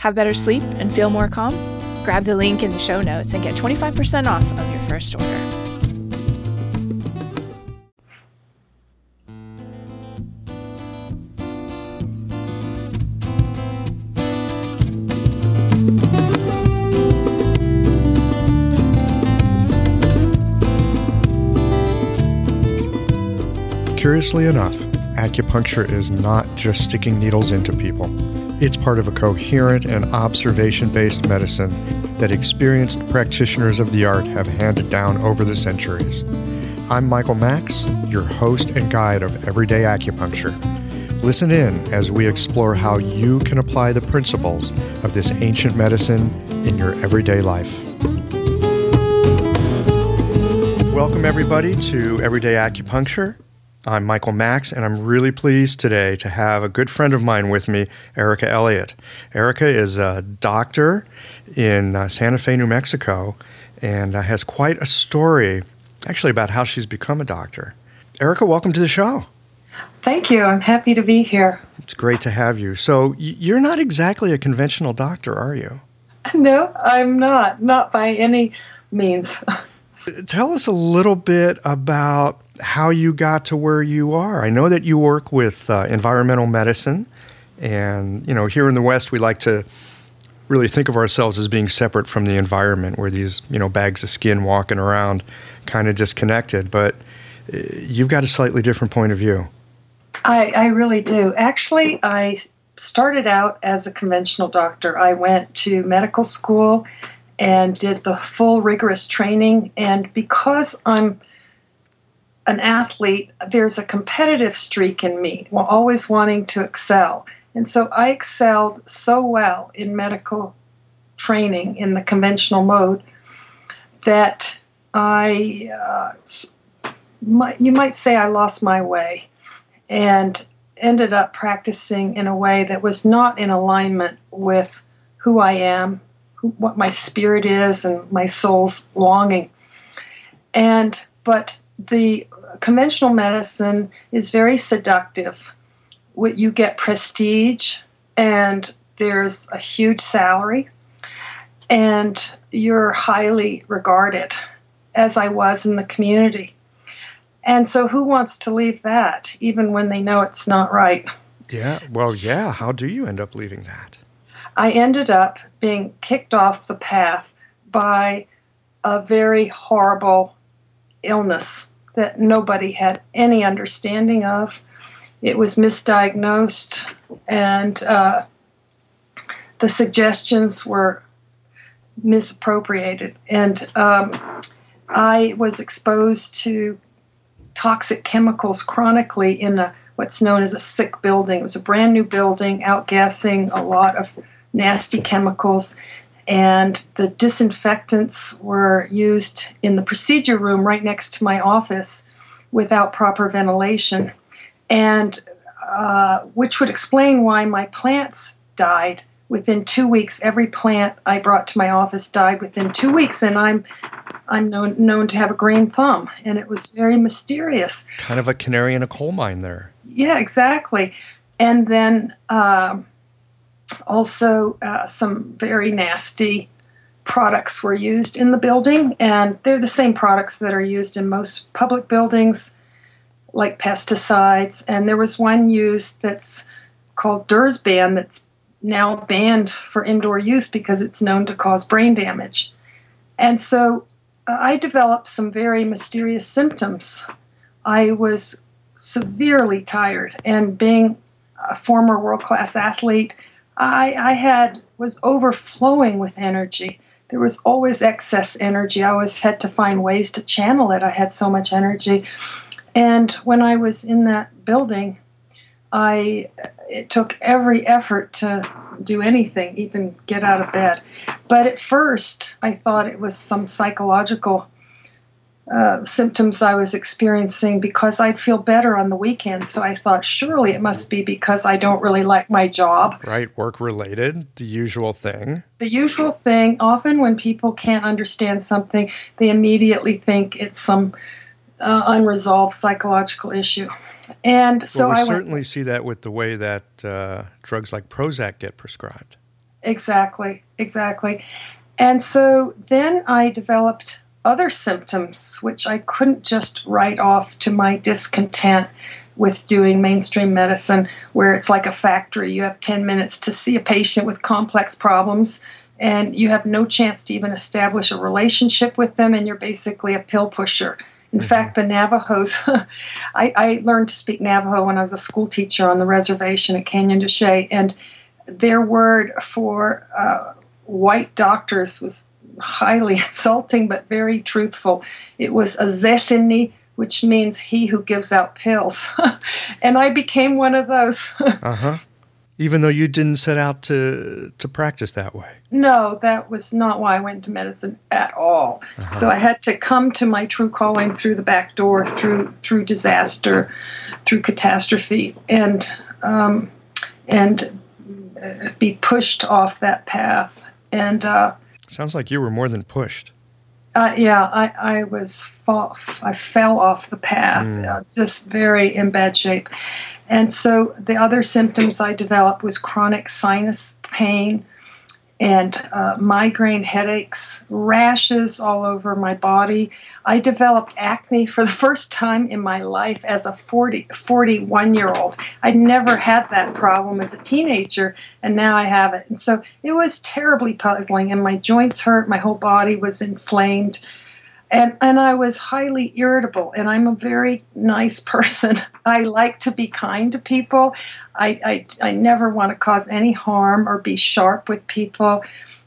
Have better sleep and feel more calm? Grab the link in the show notes and get 25% off of your first order. Curiously enough, acupuncture is not just sticking needles into people. It's part of a coherent and observation based medicine that experienced practitioners of the art have handed down over the centuries. I'm Michael Max, your host and guide of Everyday Acupuncture. Listen in as we explore how you can apply the principles of this ancient medicine in your everyday life. Welcome, everybody, to Everyday Acupuncture. I'm Michael Max, and I'm really pleased today to have a good friend of mine with me, Erica Elliott. Erica is a doctor in uh, Santa Fe, New Mexico, and uh, has quite a story, actually, about how she's become a doctor. Erica, welcome to the show. Thank you. I'm happy to be here. It's great to have you. So, you're not exactly a conventional doctor, are you? No, I'm not. Not by any means. Tell us a little bit about how you got to where you are. I know that you work with uh, environmental medicine, and you know here in the West we like to really think of ourselves as being separate from the environment. We're these you know bags of skin walking around, kind of disconnected. But uh, you've got a slightly different point of view. I, I really do. Actually, I started out as a conventional doctor. I went to medical school and did the full rigorous training. And because I'm an athlete, there's a competitive streak in me, always wanting to excel. And so I excelled so well in medical training in the conventional mode that I, uh, you might say, I lost my way and ended up practicing in a way that was not in alignment with who I am, who, what my spirit is, and my soul's longing. And but the conventional medicine is very seductive. You get prestige, and there's a huge salary, and you're highly regarded, as I was in the community. And so, who wants to leave that, even when they know it's not right? Yeah, well, yeah. How do you end up leaving that? I ended up being kicked off the path by a very horrible illness that nobody had any understanding of. It was misdiagnosed, and uh, the suggestions were misappropriated. And um, I was exposed to toxic chemicals chronically in a, what's known as a sick building. It was a brand new building, outgassing a lot of nasty chemicals and the disinfectants were used in the procedure room right next to my office without proper ventilation, and uh, which would explain why my plants died within two weeks. Every plant I brought to my office died within two weeks, and I'm I'm known known to have a green thumb, and it was very mysterious. Kind of a canary in a coal mine there. Yeah, exactly. And then. Um, also, uh, some very nasty products were used in the building, and they're the same products that are used in most public buildings, like pesticides. And there was one used that's called Dursban that's now banned for indoor use because it's known to cause brain damage. And so I developed some very mysterious symptoms. I was severely tired, and being a former world class athlete, I, I had was overflowing with energy. There was always excess energy. I always had to find ways to channel it. I had so much energy. And when I was in that building, I it took every effort to do anything, even get out of bed. But at first, I thought it was some psychological uh, symptoms I was experiencing because I'd feel better on the weekend. So I thought, surely it must be because I don't really like my job. Right, work related, the usual thing. The usual thing. Often, when people can't understand something, they immediately think it's some uh, unresolved psychological issue. And so well, we I certainly went, see that with the way that uh, drugs like Prozac get prescribed. Exactly, exactly. And so then I developed other symptoms, which I couldn't just write off to my discontent with doing mainstream medicine, where it's like a factory. You have 10 minutes to see a patient with complex problems, and you have no chance to even establish a relationship with them, and you're basically a pill pusher. In mm-hmm. fact, the Navajos, I, I, learned to speak Navajo when I was a school teacher on the reservation at Canyon de Chelly, and their word for uh, white doctors was highly insulting but very truthful. It was a zethini, which means he who gives out pills. and I became one of those. uh huh. Even though you didn't set out to, to practice that way. No, that was not why I went to medicine at all. Uh-huh. So I had to come to my true calling through the back door, through through disaster, through catastrophe, and um, and uh, be pushed off that path. And uh, Sounds like you were more than pushed. Uh, yeah, I, I was fall, I fell off the path, mm. uh, just very in bad shape. And so the other symptoms I developed was chronic sinus pain, and uh, migraine headaches, rashes all over my body. I developed acne for the first time in my life as a 40, 41 year old. I'd never had that problem as a teenager, and now I have it. And so it was terribly puzzling, and my joints hurt, my whole body was inflamed and and I was highly irritable. And I'm a very nice person. I like to be kind to people. I I, I never want to cause any harm or be sharp with people.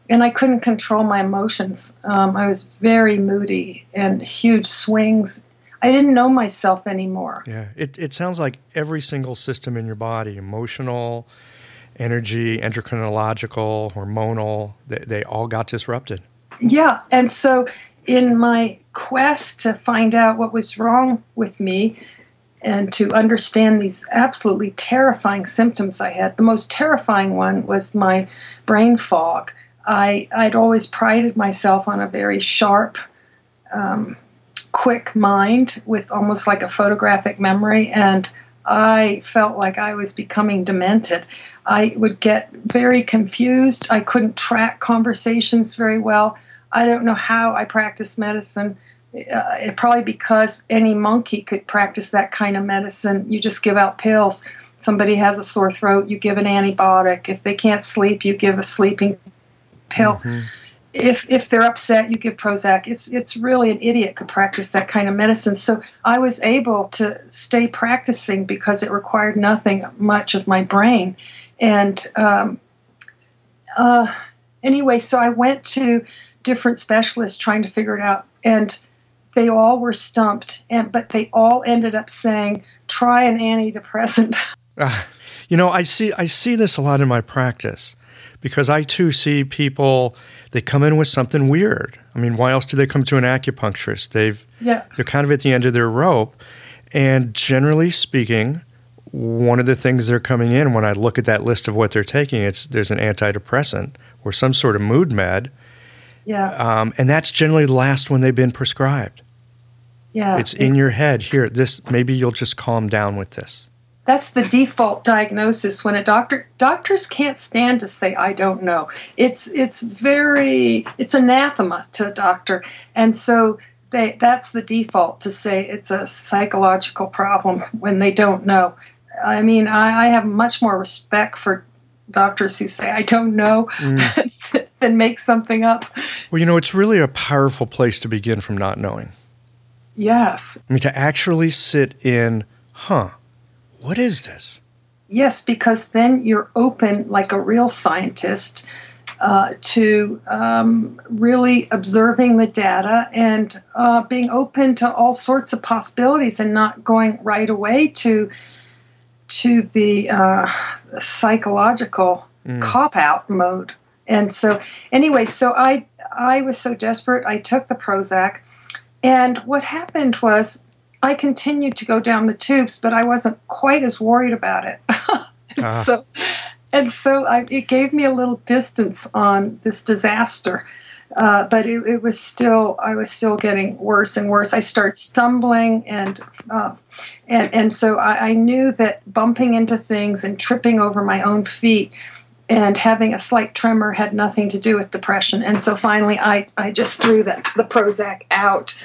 And I couldn't control my emotions. Um, I was very moody and huge swings. I didn't know myself anymore. Yeah, it, it sounds like every single system in your body emotional, energy, endocrinological, hormonal they, they all got disrupted. Yeah, and so in my quest to find out what was wrong with me and to understand these absolutely terrifying symptoms I had, the most terrifying one was my brain fog. I, I'd always prided myself on a very sharp, um, quick mind with almost like a photographic memory, and I felt like I was becoming demented. I would get very confused. I couldn't track conversations very well. I don't know how I practice medicine. Uh, probably because any monkey could practice that kind of medicine. You just give out pills. Somebody has a sore throat, you give an antibiotic. If they can't sleep, you give a sleeping pill. Mm-hmm. If if they're upset, you give Prozac. It's it's really an idiot could practice that kind of medicine. So I was able to stay practicing because it required nothing much of my brain. And um, uh, anyway, so I went to different specialists trying to figure it out, and they all were stumped. And but they all ended up saying, "Try an antidepressant." Uh, you know, I see I see this a lot in my practice because I too see people they come in with something weird. I mean, why else do they come to an acupuncturist? They've yeah. they're kind of at the end of their rope, and generally speaking, one of the things they're coming in when I look at that list of what they're taking, it's there's an antidepressant or some sort of mood med yeah. Um, and that's generally the last one they've been prescribed. Yeah. It's in your head. Here, this maybe you'll just calm down with this. That's the default diagnosis when a doctor doctors can't stand to say I don't know. It's it's very it's anathema to a doctor. And so they that's the default to say it's a psychological problem when they don't know. I mean, I, I have much more respect for doctors who say I don't know mm. and make something up. Well, you know, it's really a powerful place to begin from not knowing. Yes. I mean, to actually sit in, huh, what is this? Yes, because then you're open like a real scientist uh, to um, really observing the data and uh, being open to all sorts of possibilities and not going right away to to the uh, psychological mm. cop out mode. And so, anyway, so I I was so desperate. I took the Prozac, and what happened was I continued to go down the tubes, but I wasn't quite as worried about it. and uh. So, and so I, it gave me a little distance on this disaster. Uh, but it, it, was still I was still getting worse and worse. I started stumbling and uh, and and so I, I, knew that bumping into things and tripping over my own feet and having a slight tremor had nothing to do with depression. And so finally, I I just threw the the Prozac out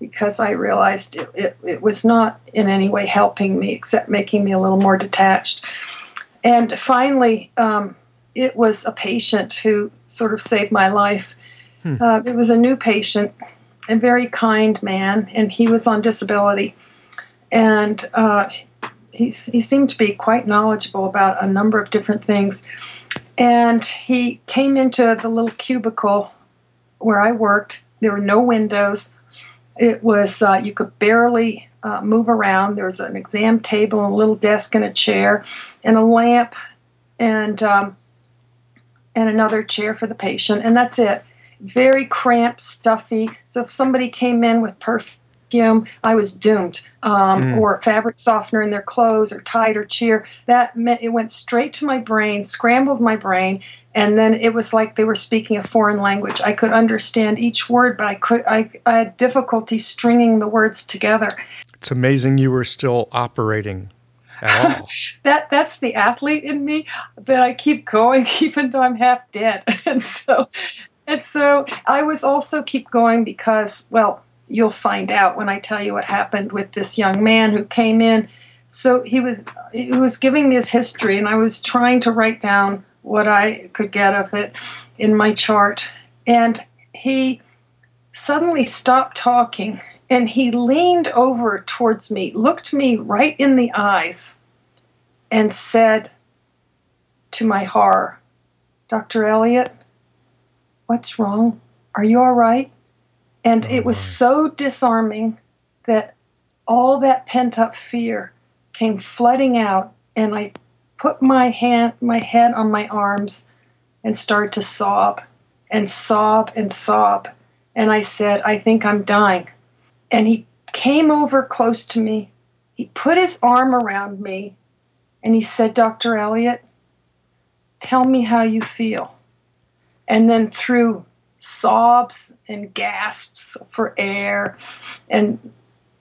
because I realized it, it, it was not in any way helping me except making me a little more detached. And finally, um, it was a patient who sort of saved my life. Hmm. Uh, it was a new patient, a very kind man, and he was on disability. And uh, he, he seemed to be quite knowledgeable about a number of different things. And he came into the little cubicle where I worked. There were no windows. It was, uh, you could barely uh, move around. There was an exam table, and a little desk, and a chair, and a lamp, and um, and another chair for the patient, and that's it. Very cramped, stuffy. So if somebody came in with I was doomed. Um, mm. Or fabric softener in their clothes, or Tide or cheer. That meant it went straight to my brain, scrambled my brain, and then it was like they were speaking a foreign language. I could understand each word, but I could I, I had difficulty stringing the words together. It's amazing you were still operating at all. that that's the athlete in me that I keep going even though I'm half dead. and so and so I was also keep going because well, you'll find out when I tell you what happened with this young man who came in. So he was he was giving me his history and I was trying to write down what I could get of it in my chart and he suddenly stopped talking and he leaned over towards me, looked me right in the eyes, and said, to my horror, Dr. Elliott, what's wrong? Are you all right? And oh, it was so disarming that all that pent up fear came flooding out, and I put my hand, my head on my arms, and started to sob and sob and sob. And I said, I think I'm dying and he came over close to me. He put his arm around me and he said, Dr. Elliott, tell me how you feel. And then through sobs and gasps for air and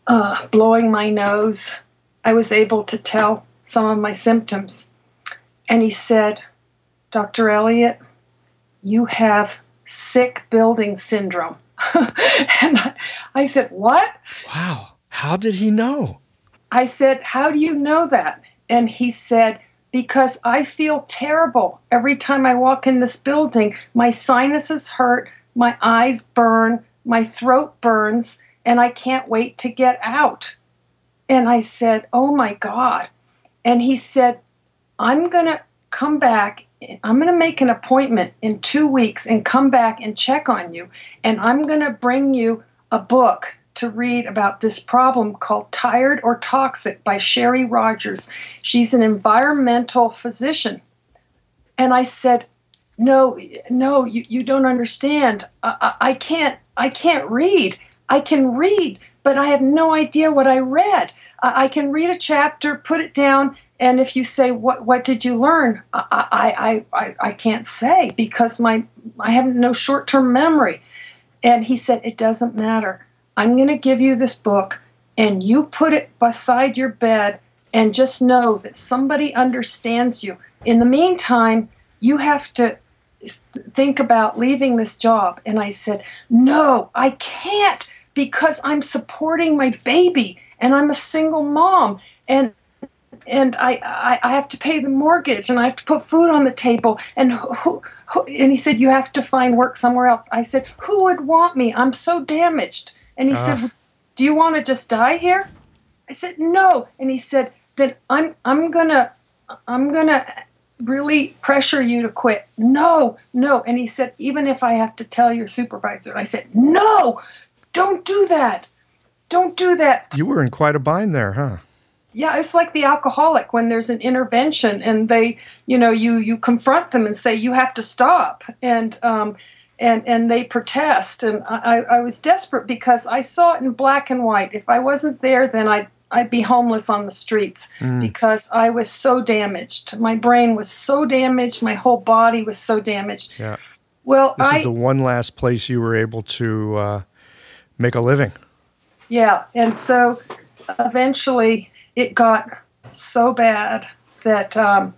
uh, blowing my nose, I was able to tell some of my symptoms. And he said, Dr. Elliott, you have sick building syndrome. and I, I said, What? Wow. How did he know? I said, How do you know that? And he said, Because I feel terrible every time I walk in this building. My sinuses hurt, my eyes burn, my throat burns, and I can't wait to get out. And I said, Oh my God. And he said, I'm going to come back I'm going to make an appointment in two weeks and come back and check on you. And I'm going to bring you a book to read about this problem called Tired or Toxic by Sherry Rogers. She's an environmental physician. And I said, no, no, you, you don't understand. I, I, I can't, I can't read. I can read, but I have no idea what I read. I, I can read a chapter, put it down, and if you say what what did you learn, I I I, I can't say because my I have no short term memory. And he said it doesn't matter. I'm going to give you this book, and you put it beside your bed, and just know that somebody understands you. In the meantime, you have to think about leaving this job. And I said, No, I can't because I'm supporting my baby and I'm a single mom. And and I, I, I have to pay the mortgage and I have to put food on the table and who, who, and he said you have to find work somewhere else. I said who would want me? I'm so damaged. And he uh. said, "Do you want to just die here?" I said no. And he said, "Then I'm I'm gonna I'm gonna really pressure you to quit." No, no. And he said, "Even if I have to tell your supervisor," And I said, "No, don't do that." Don't do that. You were in quite a bind there, huh? yeah it's like the alcoholic when there's an intervention and they you know you you confront them and say you have to stop and um and and they protest and i i was desperate because i saw it in black and white if i wasn't there then i'd I'd be homeless on the streets mm. because I was so damaged. My brain was so damaged. My whole body was so damaged. Yeah. Well, this I, is the one last place you were able to uh, make a living. Yeah, and so eventually it got so bad that um,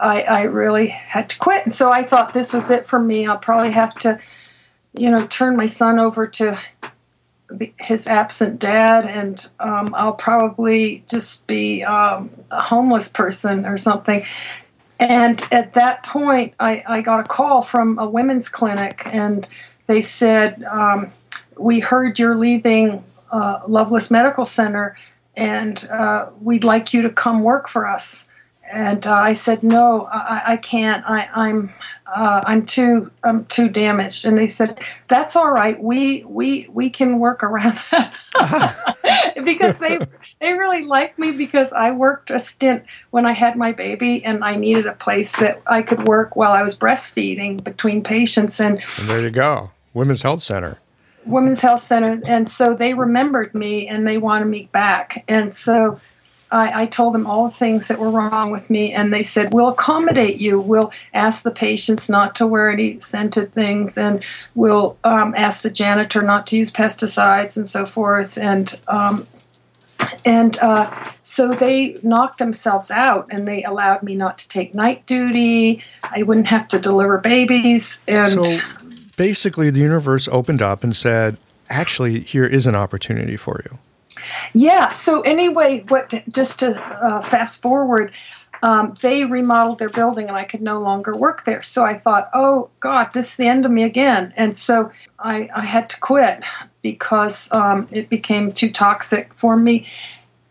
I, I really had to quit. And so I thought this was it for me. I'll probably have to, you know, turn my son over to his absent dad, and um, I'll probably just be um, a homeless person or something. And at that point, I, I got a call from a women's clinic, and they said, um, We heard you're leaving uh, Lovelace Medical Center and uh, we'd like you to come work for us. And uh, I said, no, I, I can't. I, am I'm, uh, I'm too I'm too damaged. And they said, that's all right. We we we can work around that because they they really liked me because I worked a stint when I had my baby and I needed a place that I could work while I was breastfeeding between patients. And, and there you go, Women's Health Center. Women's Health Center, and so they remembered me and they wanted me back. And so I, I, told them all the things that were wrong with me, and they said, We'll accommodate you. We'll ask the patients not to wear any scented things, and we'll um, ask the janitor not to use pesticides and so forth. And um, and uh, so they knocked themselves out and they allowed me not to take night duty. I wouldn't have to deliver babies. And so basically the universe opened up and said, actually, here is an opportunity for you. Yeah. So anyway, what just to uh, fast forward, um, they remodeled their building and I could no longer work there. So I thought, oh God, this is the end of me again. And so I, I had to quit because um, it became too toxic for me.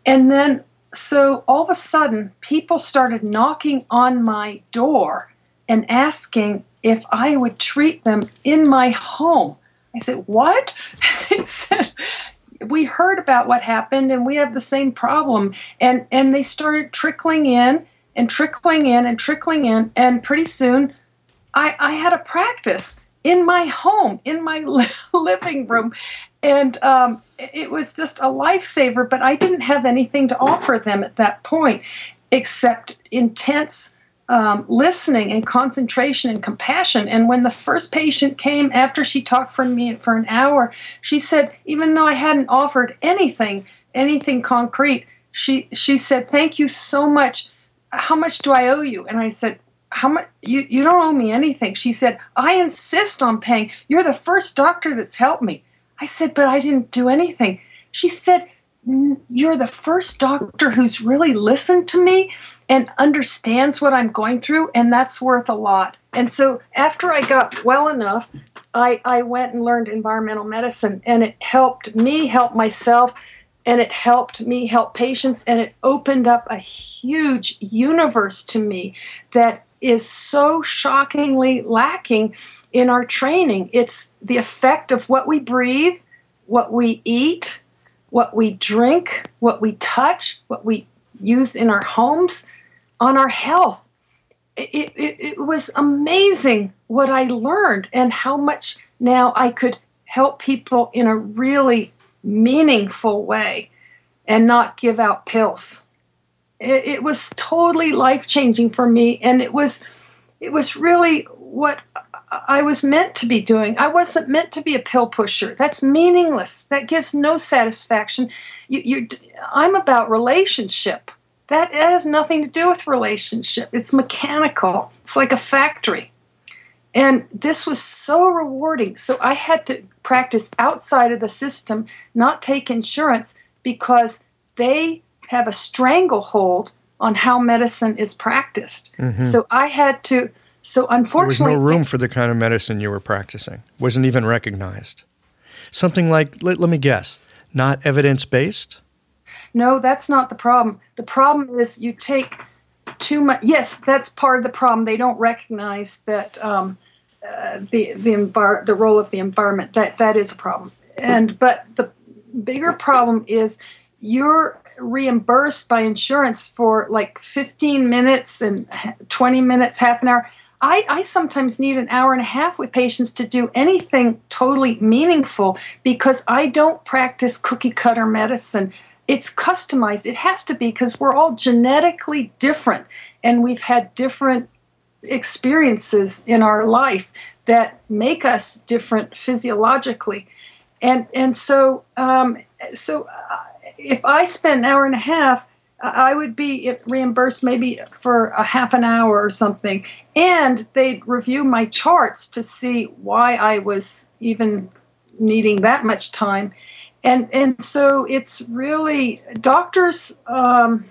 And then, so all of a sudden, people started knocking on my door and asking if I would treat them in my home. I said, What? they said, We heard about what happened and we have the same problem. And, and they started trickling in and trickling in and trickling in. And pretty soon, I, I had a practice in my home, in my living room. And um, it was just a lifesaver, but I didn't have anything to offer them at that point except intense um, listening and concentration and compassion. And when the first patient came after she talked for me for an hour, she said, even though I hadn't offered anything, anything concrete, she she said, "Thank you so much. How much do I owe you?" And I said, "How much? You you don't owe me anything." She said, "I insist on paying. You're the first doctor that's helped me." I said, "But I didn't do anything." She said, "You're the first doctor who's really listened to me." and understands what I'm going through, and that's worth a lot. And so after I got well enough, I, I went and learned environmental medicine, and it helped me help myself, and it helped me help patients, and it opened up a huge universe to me that is so shockingly lacking in our training. It's the effect of what we breathe, what we eat, what we drink, what we touch, what we use in our homes on our health. It, it, it, was amazing what I learned and how much now I could help people in a really meaningful way and not give out pills. It, it was totally life changing for me, and it was it was really what I was meant to be doing. I wasn't meant to be a pill pusher. That's meaningless. That gives no satisfaction. You, I'm about relationship. That, that has nothing to do with relationship. It's mechanical. It's like a factory. And this was so rewarding. So I had to practice outside of the system, not take insurance because they have a stranglehold on how medicine is practiced. Mm-hmm. So I had to. So unfortunately, there was no room for the kind of medicine you were practicing. wasn't even recognized. Something like let, let me guess, not evidence based. No, that's not the problem. The problem is you take too much. Yes, that's part of the problem. They don't recognize that um, uh, the the envir- the role of the environment. That that is a problem. And but the bigger problem is you're reimbursed by insurance for like 15 minutes and 20 minutes, half an hour. I, I, sometimes need an hour and a half with patients to do anything totally meaningful because I don't practice cookie cutter medicine. It's customized. It has to be because we're all genetically different and we've had different experiences in our life that make us different physiologically. And, and so, um, so uh, if I spend an hour and a half, I would be reimbursed maybe for a half an hour or something. And they'd review my charts to see why I was even needing that much time. And, and so it's really, doctors um,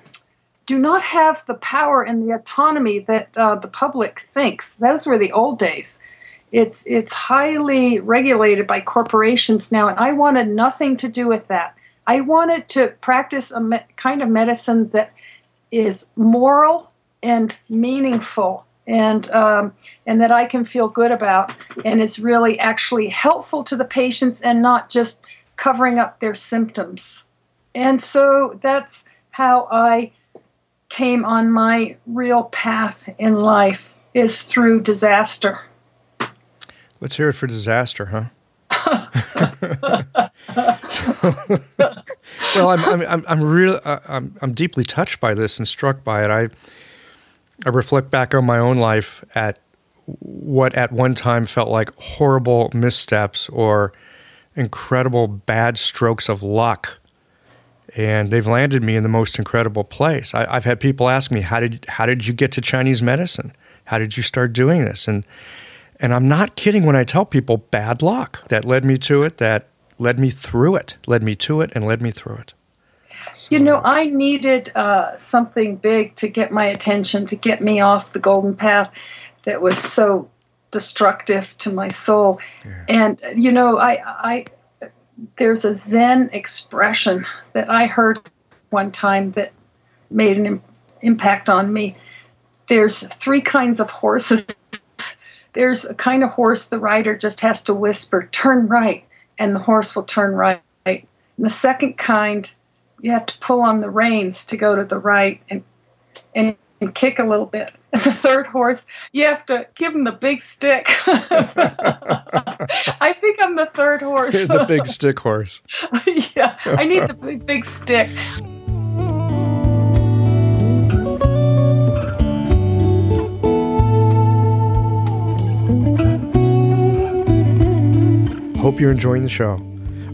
do not have the power and the autonomy that uh, the public thinks. Those were the old days. It's, it's highly regulated by corporations now, and I wanted nothing to do with that. I wanted to practice a me- kind of medicine that is moral and meaningful and um, and that I can feel good about and is really actually helpful to the patients and not just covering up their symptoms. And so that's how I came on my real path in life is through disaster. Let's hear it for disaster, huh? well, I'm, I'm, I'm, I'm really, uh, I'm, I'm deeply touched by this and struck by it. I, I reflect back on my own life at what at one time felt like horrible missteps or incredible bad strokes of luck. And they've landed me in the most incredible place. I, have had people ask me, how did, how did you get to Chinese medicine? How did you start doing this? And and I'm not kidding when I tell people bad luck that led me to it, that led me through it, led me to it, and led me through it. So, you know, I needed uh, something big to get my attention, to get me off the golden path that was so destructive to my soul. Yeah. And, you know, I, I, there's a Zen expression that I heard one time that made an impact on me. There's three kinds of horses there's a kind of horse the rider just has to whisper, turn right, and the horse will turn right. And the second kind, you have to pull on the reins to go to the right and, and, and kick a little bit. And the third horse, you have to give him the big stick. I think I'm the third horse. You're the big stick horse. yeah, I need the big, big stick. Hope you're enjoying the show.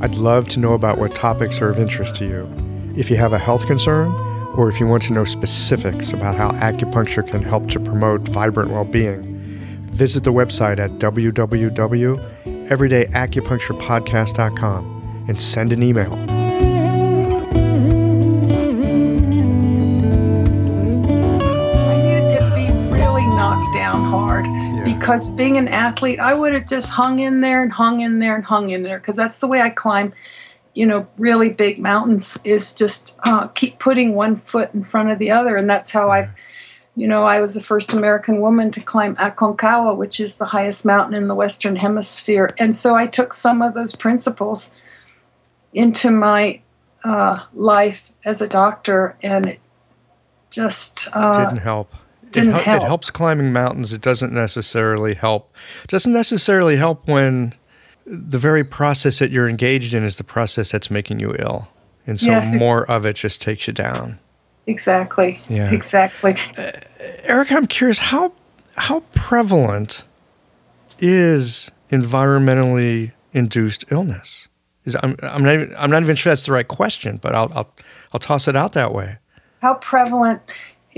I'd love to know about what topics are of interest to you. If you have a health concern, or if you want to know specifics about how acupuncture can help to promote vibrant well being, visit the website at www.everydayacupuncturepodcast.com and send an email. Because being an athlete, I would have just hung in there and hung in there and hung in there because that's the way I climb. You know, really big mountains is just uh, keep putting one foot in front of the other, and that's how I, you know, I was the first American woman to climb Aconcagua, which is the highest mountain in the Western Hemisphere, and so I took some of those principles into my uh, life as a doctor, and it just uh, didn't help didn't it, help. it helps climbing mountains. It doesn't necessarily help. It doesn't necessarily help when the very process that you're engaged in is the process that's making you ill, and so yes, more of it just takes you down. Exactly. Yeah. Exactly. Uh, Eric, I'm curious how how prevalent is environmentally induced illness? Is I'm I'm not even, I'm not even sure that's the right question, but I'll I'll I'll toss it out that way. How prevalent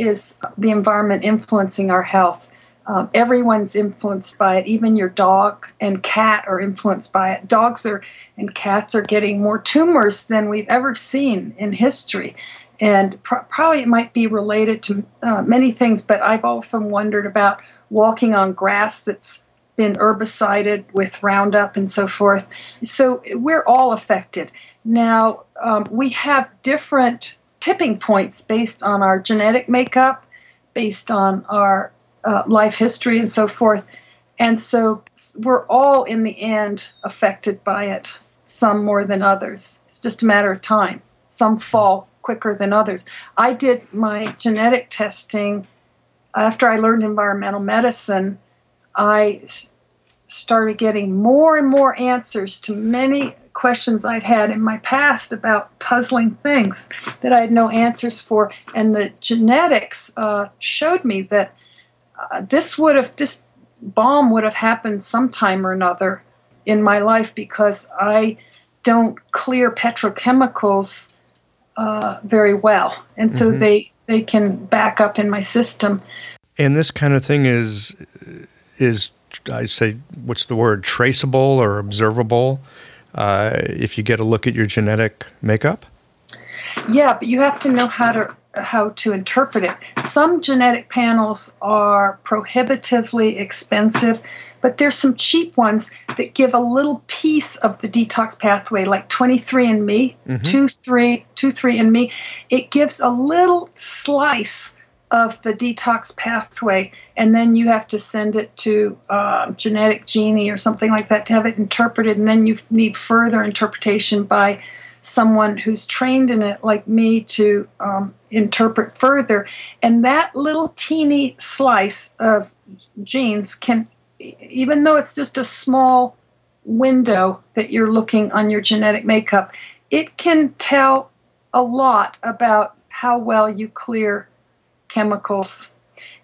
is the environment influencing our health. Um, everyone's influenced by it. Even your dog and cat are influenced by it. Dogs are and cats are getting more tumors than we've ever seen in history. And pr- probably it might be related to uh, many things, but I've often wondered about walking on grass that's been herbicided with Roundup and so forth. So we're all affected. Now, um, we have different tipping points based on our genetic makeup, based on our uh, life history, and so forth. And so we're all in the end affected by it, some more than others. It's just a matter of time. Some fall quicker than others. I did my genetic testing after I learned environmental medicine. I started getting more and more answers to many questions I'd had in my past about puzzling things that I had no answers for. And the genetics uh, showed me that uh, this would have, this bomb would have happened sometime or another in my life because I don't clear petrochemicals uh, very well. And so mm-hmm. they, they can back up in my system. And this kind of thing is, is I say, what's the word, traceable or observable uh, if you get a look at your genetic makeup? Yeah, but you have to know how to how to interpret it. Some genetic panels are prohibitively expensive, but there's some cheap ones that give a little piece of the detox pathway, like 23andMe, mm-hmm. 23, 23andMe. It gives a little slice of the detox pathway, and then you have to send it to uh, Genetic Genie or something like that to have it interpreted, and then you need further interpretation by someone who's trained in it, like me, to um, interpret further. And that little teeny slice of genes can, even though it's just a small window that you're looking on your genetic makeup, it can tell a lot about how well you clear chemicals.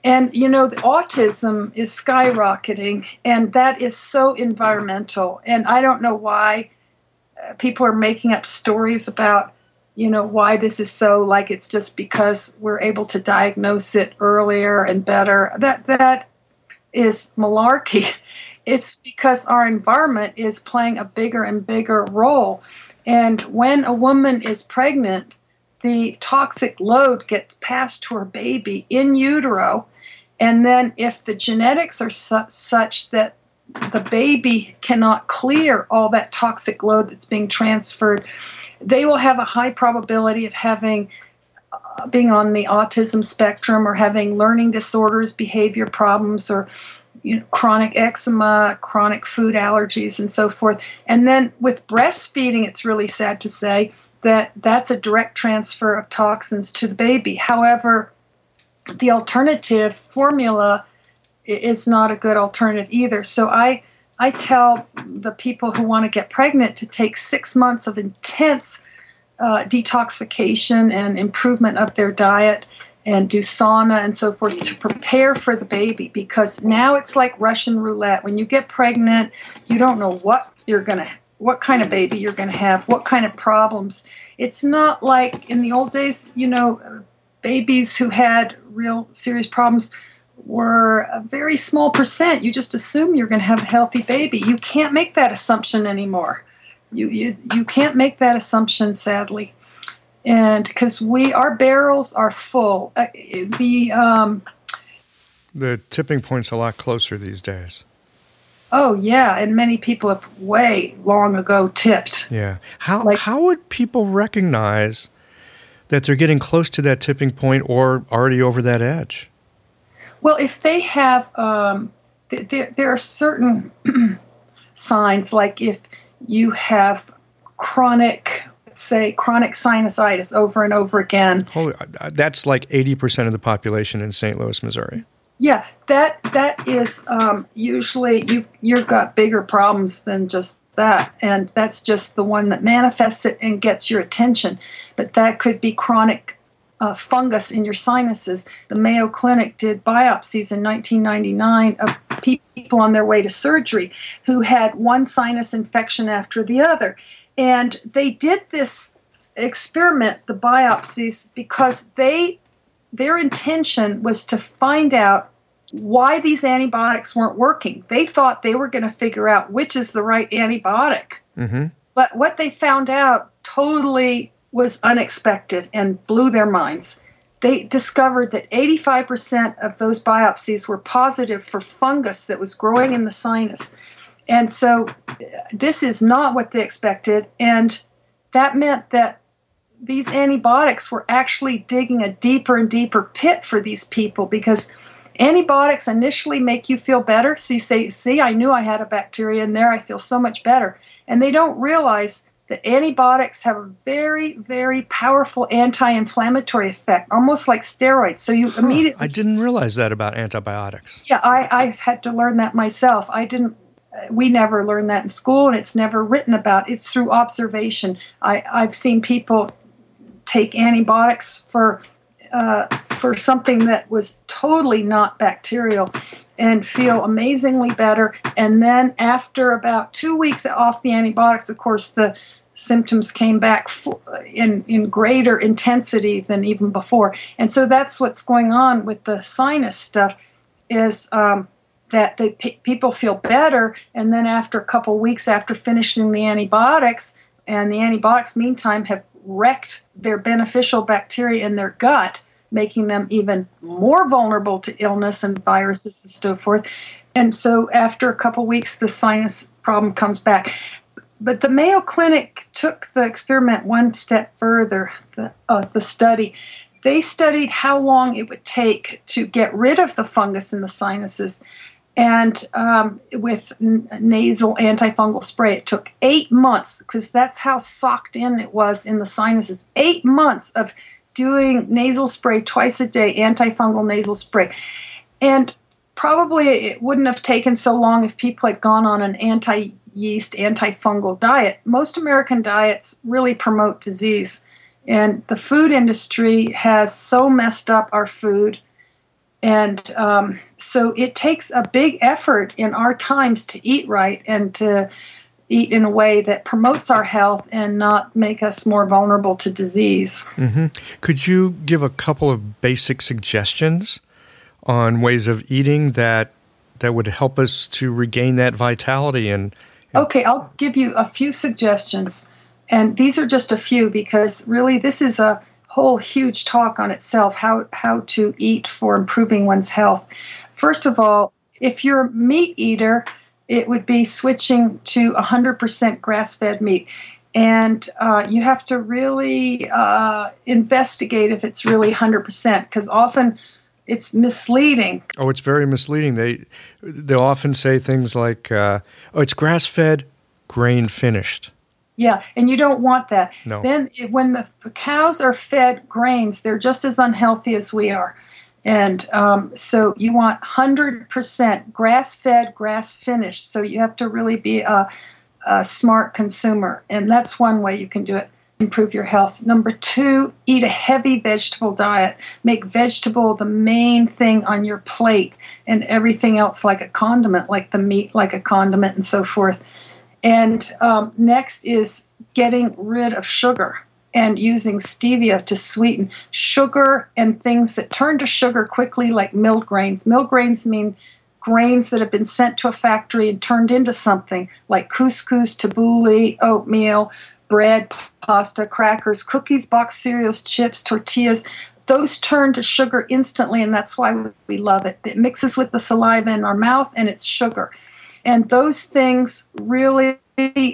And you know, the autism is skyrocketing, and that is so environmental. And I don't know why uh, people are making up stories about, you know, why this is so. Like it's just because we're able to diagnose it earlier and better. That that is malarkey. It's because our environment is playing a bigger and bigger role. And when a woman is pregnant, the toxic load gets passed to her baby in utero. And then, if the genetics are su- such that the baby cannot clear all that toxic load that's being transferred, they will have a high probability of having uh, being on the autism spectrum or having learning disorders, behavior problems, or you know, chronic eczema, chronic food allergies, and so forth. And then with breastfeeding, it's really sad to say that that's a direct transfer of toxins to the baby. However, the alternative formula is not a good alternative either. So I I tell the people who want to get pregnant to take six months of intense uh, detoxification and improvement of their diet and do sauna and so forth to prepare for the baby because now it's like Russian roulette. When you get pregnant, you don't know what you're going to what kind of baby you're going to have, what kind of problems. It's not like in the old days, you know, babies who had real serious problems were a very small percent. You just assume you're going to have a healthy baby. You can't make that assumption anymore. You you, you can't make that assumption, sadly. And because we our barrels are full, uh, the um, the tipping point's a lot closer these days. Oh yeah, and many people have way long ago tipped. Yeah. How like, how would people recognize that they're getting close to that tipping point or already over that edge? Well, if they have, um, th- there there are certain signs like if you have chronic let's say chronic sinusitis over and over again. Holy, uh, that's like 80% of the population in St. Louis, Missouri. Yeah, that that is um, usually you you've got bigger problems than just that, and that's just the one that manifests it and gets your attention. But that could be chronic uh, fungus in your sinuses. The Mayo Clinic did biopsies in 1999 of people on their way to surgery who had one sinus infection after the other, and they did this experiment, the biopsies, because they their intention was to find out why these antibiotics weren't working. They thought they were going to figure out which is the right antibiotic. Mm-hmm. But what they found out totally was unexpected and blew their minds. They discovered that 85% of those biopsies were positive for fungus that was growing in the sinus. And so this is not what they expected. And that meant that these antibiotics were actually digging a deeper and deeper pit for these people because antibiotics initially make you feel better. So you say, See, I knew I had a bacteria in there. I feel so much better. And they don't realize that antibiotics have a very, very powerful anti inflammatory effect, almost like steroids. So you huh, immediately. I didn't realize that about antibiotics. Yeah, I, I had to learn that myself. I didn't we never learned that in school and it's never written about it's through observation I, i've seen people take antibiotics for uh, for something that was totally not bacterial and feel amazingly better. And then after about two weeks off the antibiotics of course the symptoms came back in, in greater intensity than even before. And so that's what's going on with the sinus stuff is um, that the p- people feel better. And then after a couple weeks after finishing the antibiotics and the antibiotics meantime have wrecked their beneficial bacteria in their gut making them even more vulnerable to illness and viruses and so forth. And so after a couple weeks the sinus problem comes back. But the mayo clinic took the experiment one step further the, uh, the study. They studied how long it would take to get rid of the fungus in the sinuses and um, with n- nasal antifungal spray. It took eight months because that's how socked in it was in the sinuses. Eight months of doing nasal spray twice a day, antifungal nasal spray. And probably it wouldn't have taken so long if people had gone on an anti yeast, antifungal diet. Most American diets really promote disease. And the food industry has so messed up our food and um, so it takes a big effort in our times to eat right and to eat in a way that promotes our health and not make us more vulnerable to disease. Mm-hmm. Could you give a couple of basic suggestions on ways of eating that that would help us to regain that vitality and, and Okay, I'll give you a few suggestions. And these are just a few because really this is a whole huge talk on itself how how to eat for improving one's health. First of all, if you're a meat eater, it would be switching to 100% grass-fed meat. And uh, you have to really uh, investigate if it's really 100%, because often it's misleading. Oh, it's very misleading. They they often say things like, uh, "Oh, it's grass-fed, grain finished." Yeah, and you don't want that. No. Then, when the cows are fed grains, they're just as unhealthy as we are. And um, so you want 100% grass fed, grass finished. So you have to really be a, a smart consumer. And that's one way you can do it improve your health. Number two, eat a heavy vegetable diet. Make vegetable the main thing on your plate and everything else like a condiment, like the meat like a condiment and so forth. And um, next is getting rid of sugar and using stevia to sweeten sugar and things that turn to sugar quickly, like mill grains. Mill grains mean grains that have been sent to a factory and turned into something like couscous, tabbouleh, oatmeal, bread, pasta, crackers, cookies, box cereals, chips, tortillas. Those turn to sugar instantly, and that's why we love it. It mixes with the saliva in our mouth, and it's sugar. And those things really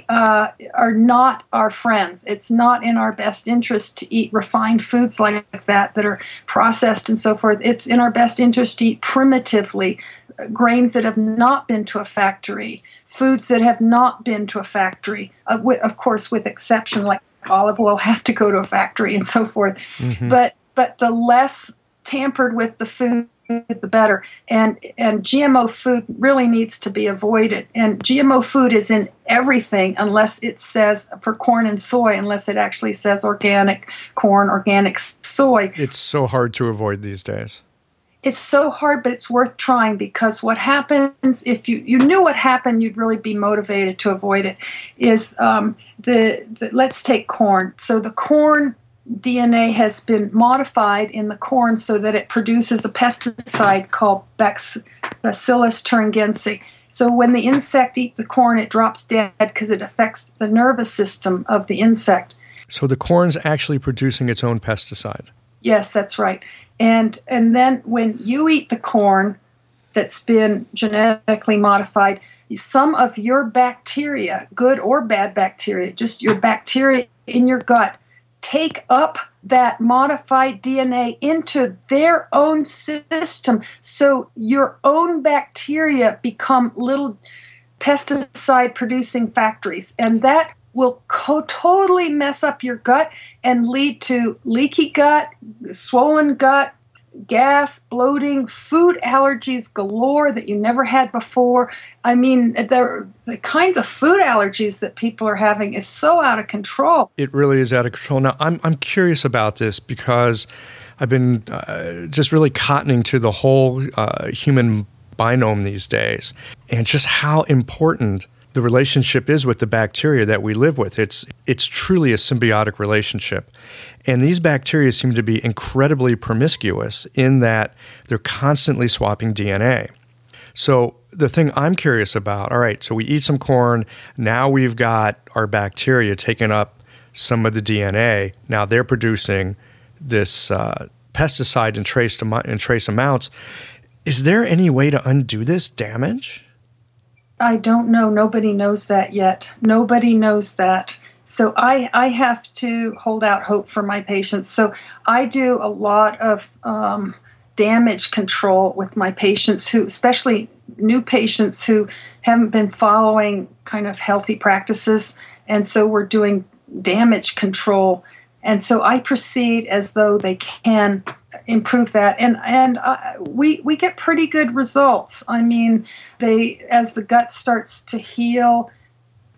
uh, are not our friends. It's not in our best interest to eat refined foods like that that are processed and so forth. It's in our best interest to eat primitively uh, grains that have not been to a factory, foods that have not been to a factory, uh, with, of course, with exception like olive oil has to go to a factory and so forth. Mm-hmm. But but the less tampered with the food the better. And and GMO food really needs to be avoided. And GMO food is in everything unless it says for corn and soy, unless it actually says organic corn, organic soy. It's so hard to avoid these days. It's so hard, but it's worth trying because what happens if you, you knew what happened, you'd really be motivated to avoid it. Is um, the, the let's take corn. So the corn DNA has been modified in the corn so that it produces a pesticide called Bacillus thuringiensis. So when the insect eats the corn, it drops dead because it affects the nervous system of the insect. So the corn's actually producing its own pesticide. Yes, that's right. And and then when you eat the corn that's been genetically modified, some of your bacteria, good or bad bacteria, just your bacteria in your gut, take up that modified DNA into their own system. So your own bacteria become little pesticide producing factories. And that will co- totally mess up your gut and lead to leaky gut, swollen gut, gas, bloating, food allergies galore that you never had before. I mean, the, the kinds of food allergies that people are having is so out of control. It really is out of control. Now, I'm, I'm curious about this because I've been uh, just really cottoning to the whole uh, human biome these days and just how important the relationship is with the bacteria that we live with. It's it's truly a symbiotic relationship. And these bacteria seem to be incredibly promiscuous in that they're constantly swapping DNA. So the thing I'm curious about, all right, so we eat some corn, now we've got our bacteria taking up some of the DNA. Now they're producing this uh, pesticide in trace, in trace amounts. Is there any way to undo this damage? I don't know. Nobody knows that yet. Nobody knows that. So I, I have to hold out hope for my patients. So I do a lot of um, damage control with my patients who, especially new patients who haven't been following kind of healthy practices. And so we're doing damage control. And so I proceed as though they can improve that. And and uh, we we get pretty good results. I mean they as the gut starts to heal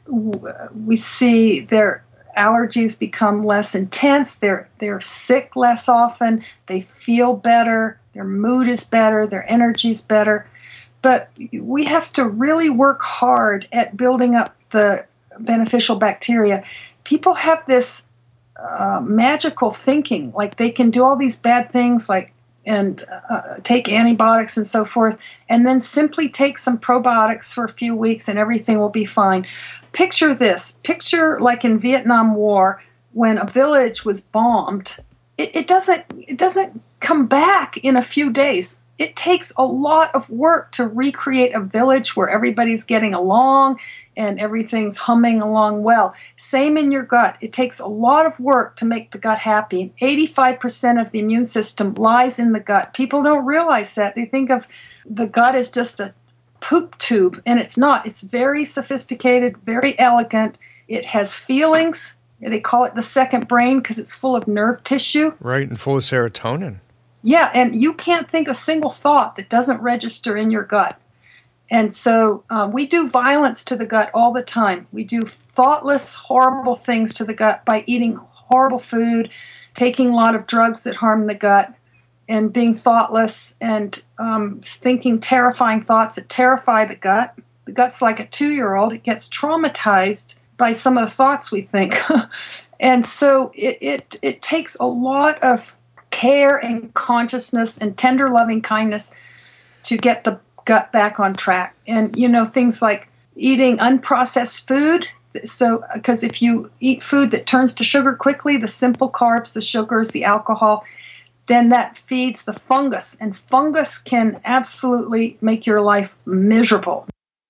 we see their allergies become less intense. They're they're sick less often. They feel better. Their mood is better. Their energy is better. But we have to really work hard at building up the beneficial bacteria. People have this uh, magical thinking. Like they can do all these bad things, like and uh, take antibiotics and so forth, and then simply take some probiotics for a few weeks, and everything will be fine. Picture this: picture like in Vietnam War when a village was bombed. It, it doesn't it doesn't come back in a few days it takes a lot of work to recreate a village where everybody's getting along and everything's humming along well. Same in your gut. It takes a lot of work to make the gut happy. 85% of the immune system lies in the gut. People don't realize that. They think of the gut as just a poop tube, and it's not. It's very sophisticated, very elegant. It has feelings. They call it the second brain because it's full of nerve tissue. Right, and full of serotonin. Yeah, and you can't think a single thought that doesn't register in your gut. And so uh, we do violence to the gut all the time. We do thoughtless, horrible things to the gut by eating horrible food, taking a lot of drugs that harm the gut, and being thoughtless and um, thinking terrifying thoughts that terrify the gut. The gut's like a two year old, it gets traumatized by some of the thoughts we think. and so it, it, it takes a lot of care and consciousness and tender loving kindness to get the gut back on track. And you know things like eating unprocessed food. So because if you eat food that turns to sugar quickly, the simple carbs, the sugars, the alcohol, then that feeds the fungus and fungus can absolutely make your life miserable.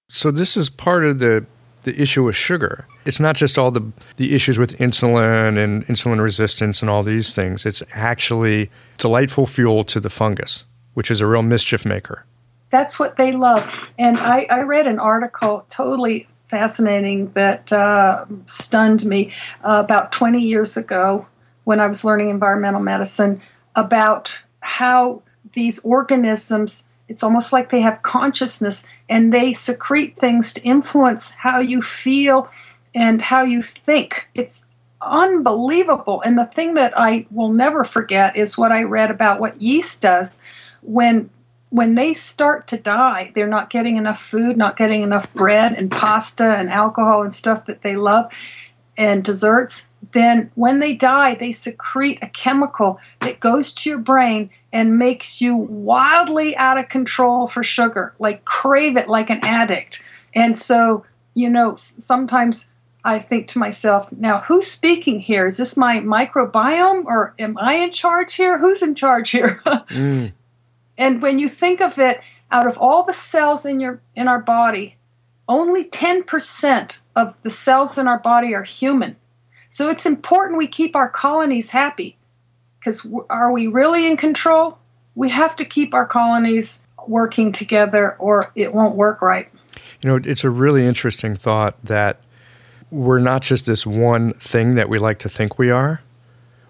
So this is part of the the issue with sugar. It's not just all the, the issues with insulin and insulin resistance and all these things. It's actually delightful fuel to the fungus, which is a real mischief maker. That's what they love. And I, I read an article totally fascinating that uh, stunned me uh, about 20 years ago when I was learning environmental medicine about how these organisms it's almost like they have consciousness and they secrete things to influence how you feel and how you think. It's unbelievable. And the thing that I will never forget is what I read about what yeast does when when they start to die, they're not getting enough food, not getting enough bread and pasta and alcohol and stuff that they love and desserts, then when they die, they secrete a chemical that goes to your brain and makes you wildly out of control for sugar, like crave it like an addict. And so, you know, sometimes I think to myself, now who's speaking here? Is this my microbiome or am I in charge here? Who's in charge here? mm. And when you think of it, out of all the cells in your in our body, only 10% of the cells in our body are human. So it's important we keep our colonies happy. Because are we really in control? We have to keep our colonies working together or it won't work right. You know, it's a really interesting thought that we're not just this one thing that we like to think we are.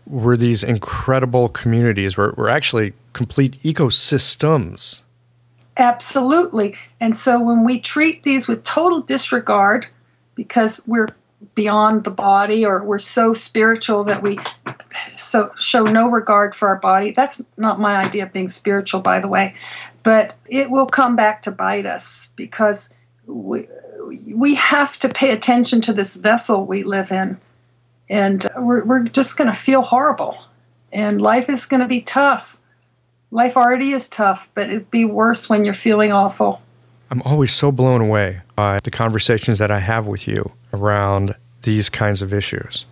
We're these incredible communities. We're, we're actually complete ecosystems. Absolutely. And so when we treat these with total disregard, because we're beyond the body or we're so spiritual that we so show no regard for our body that's not my idea of being spiritual by the way but it will come back to bite us because we, we have to pay attention to this vessel we live in. And we're, we're just going to feel horrible. And life is going to be tough. Life already is tough, but it'd be worse when you're feeling awful. I'm always so blown away by the conversations that I have with you around these kinds of issues.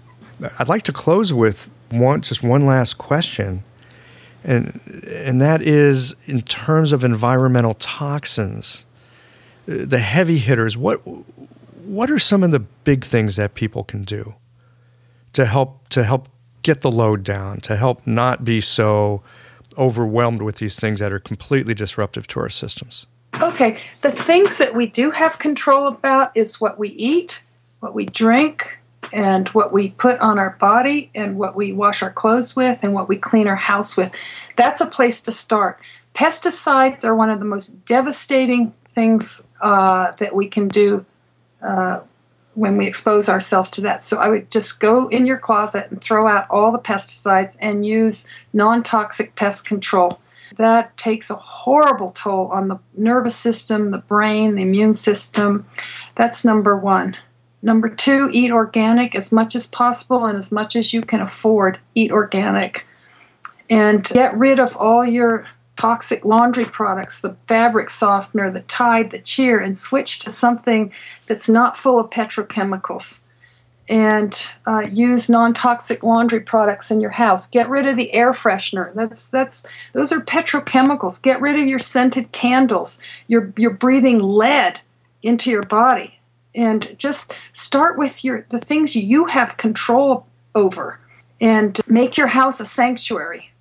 I'd like to close with one just one last question. And and that is in terms of environmental toxins the heavy hitters, what what are some of the big things that people can do to help to help get the load down, to help not be so overwhelmed with these things that are completely disruptive to our systems? Okay, the things that we do have control about is what we eat, what we drink, and what we put on our body, and what we wash our clothes with, and what we clean our house with. That's a place to start. Pesticides are one of the most devastating things uh, that we can do uh, when we expose ourselves to that. So I would just go in your closet and throw out all the pesticides and use non toxic pest control. That takes a horrible toll on the nervous system, the brain, the immune system. That's number one. Number two, eat organic as much as possible and as much as you can afford. Eat organic. And get rid of all your toxic laundry products, the fabric softener, the Tide, the Cheer, and switch to something that's not full of petrochemicals. And uh, use non-toxic laundry products in your house. Get rid of the air freshener. That's that's those are petrochemicals. Get rid of your scented candles. You're you're breathing lead into your body. And just start with your the things you have control over, and make your house a sanctuary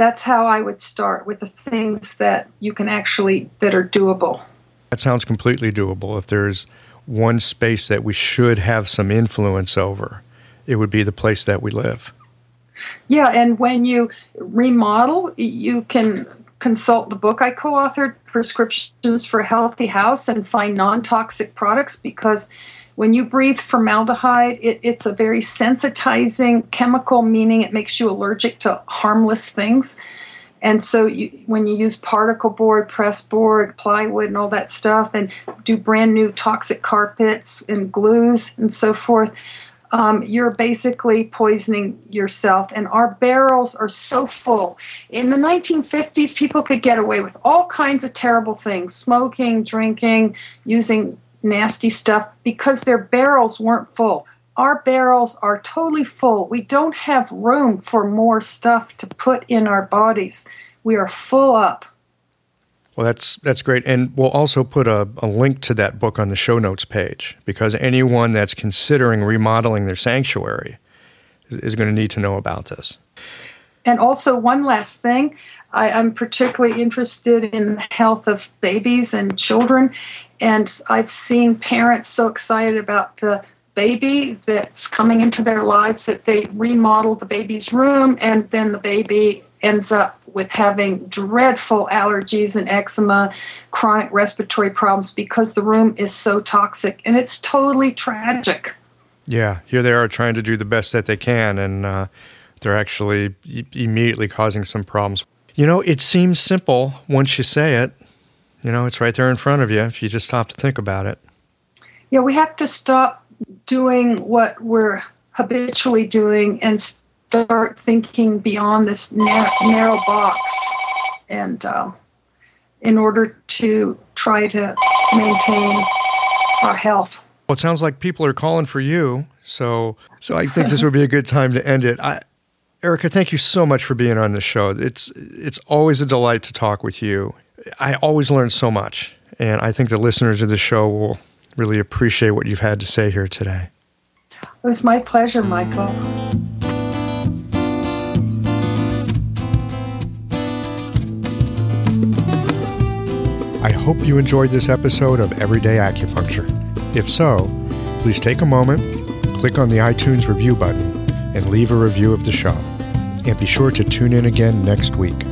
that's how I would start with the things that you can actually that are doable. That sounds completely doable. If there's one space that we should have some influence over, it would be the place that we live. Yeah, and when you remodel, you can consult the book I co authored, Prescriptions for a Healthy House, and find non toxic products because when you breathe formaldehyde, it, it's a very sensitizing chemical, meaning it makes you allergic to harmless things. And so, you, when you use particle board, press board, plywood, and all that stuff, and do brand new toxic carpets and glues and so forth, um, you're basically poisoning yourself. And our barrels are so full. In the 1950s, people could get away with all kinds of terrible things smoking, drinking, using nasty stuff because their barrels weren't full. Our barrels are totally full. We don't have room for more stuff to put in our bodies. We are full up. Well, that's that's great, and we'll also put a, a link to that book on the show notes page because anyone that's considering remodeling their sanctuary is, is going to need to know about this. And also, one last thing I, am particularly interested in the health of babies and children. And I've seen parents so excited about the baby that's coming into their lives that they remodel the baby's room, and then the baby ends up with having dreadful allergies and eczema, chronic respiratory problems because the room is so toxic. And it's totally tragic. Yeah, here they are trying to do the best that they can, and uh, they're actually e- immediately causing some problems. You know, it seems simple once you say it. You know, it's right there in front of you if you just stop to think about it. Yeah, we have to stop doing what we're habitually doing and start thinking beyond this narrow, narrow box. And uh, in order to try to maintain our health. Well, it sounds like people are calling for you. So, so I think this would be a good time to end it. I, Erica, thank you so much for being on the show. It's it's always a delight to talk with you. I always learn so much, and I think the listeners of the show will really appreciate what you've had to say here today. It was my pleasure, Michael. I hope you enjoyed this episode of Everyday Acupuncture. If so, please take a moment, click on the iTunes review button, and leave a review of the show. And be sure to tune in again next week.